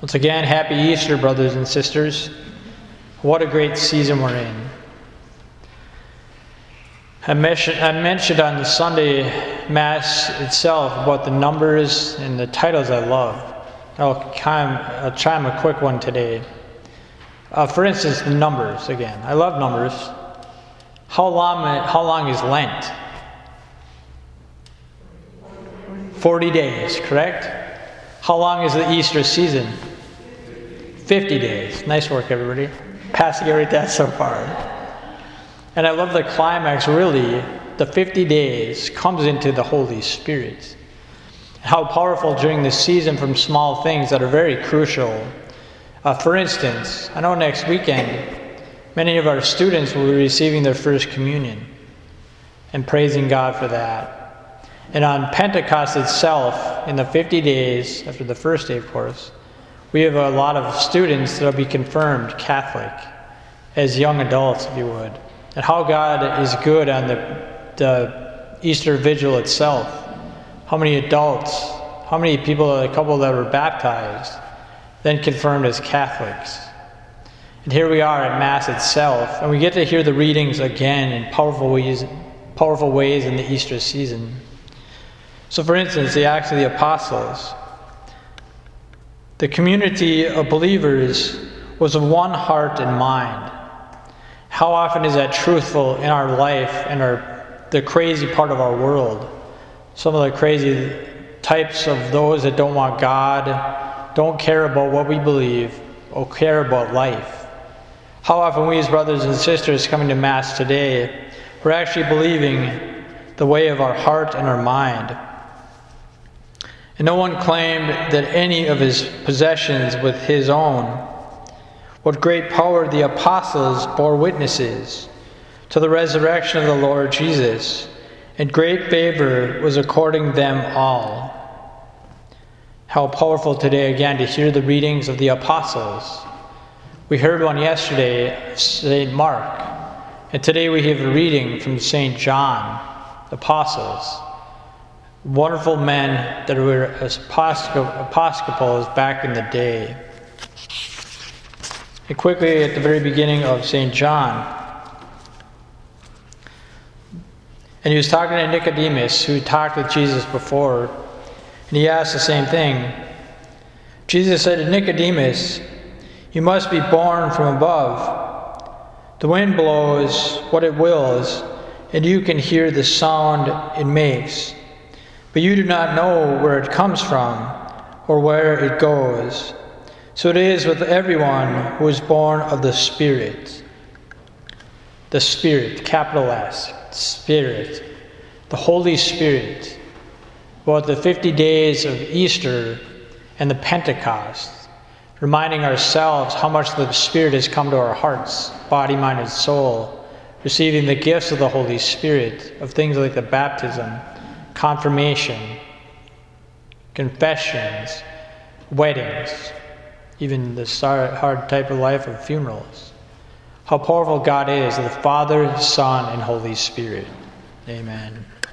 Once again, happy Easter, brothers and sisters. What a great season we're in. I mentioned, on the Sunday Mass itself about the numbers and the titles I love. I'll, I'll try them a quick one today. Uh, for instance, the numbers again. I love numbers. How long, how long is Lent? 40 days, correct? How long is the Easter season? 50 days. Nice work, everybody. Passing every test so far. And I love the climax, really. The 50 days comes into the Holy Spirit. How powerful during this season from small things that are very crucial. Uh, for instance, I know next weekend many of our students will be receiving their first communion and praising God for that. And on Pentecost itself, in the 50 days after the first day, of course, we have a lot of students that will be confirmed Catholic as young adults, if you would. And how God is good on the, the Easter Vigil itself. How many adults, how many people, a couple that were baptized, then confirmed as Catholics. And here we are at Mass itself, and we get to hear the readings again in powerful ways, powerful ways in the Easter season. So, for instance, the Acts of the Apostles. The community of believers was of one heart and mind. How often is that truthful in our life and our, the crazy part of our world? Some of the crazy types of those that don't want God, don't care about what we believe, or care about life. How often we as brothers and sisters coming to Mass today, we're actually believing the way of our heart and our mind. And no one claimed that any of his possessions with his own. What great power the apostles bore witnesses to the resurrection of the Lord Jesus, and great favor was according them all. How powerful today again to hear the readings of the apostles. We heard one yesterday, St. Mark, and today we have a reading from St. John, the apostles wonderful men that were as Episcopals back in the day. And quickly, at the very beginning of St. John, and he was talking to Nicodemus, who talked with Jesus before, and he asked the same thing. Jesus said to Nicodemus, You must be born from above. The wind blows what it wills, and you can hear the sound it makes but you do not know where it comes from or where it goes. So it is with everyone who is born of the Spirit. The Spirit, capital S, Spirit, the Holy Spirit. About the 50 days of Easter and the Pentecost, reminding ourselves how much the Spirit has come to our hearts, body, mind, and soul, receiving the gifts of the Holy Spirit, of things like the baptism confirmation, confessions, weddings, even the hard type of life of funerals. How powerful God is, the Father, Son, and Holy Spirit. Amen.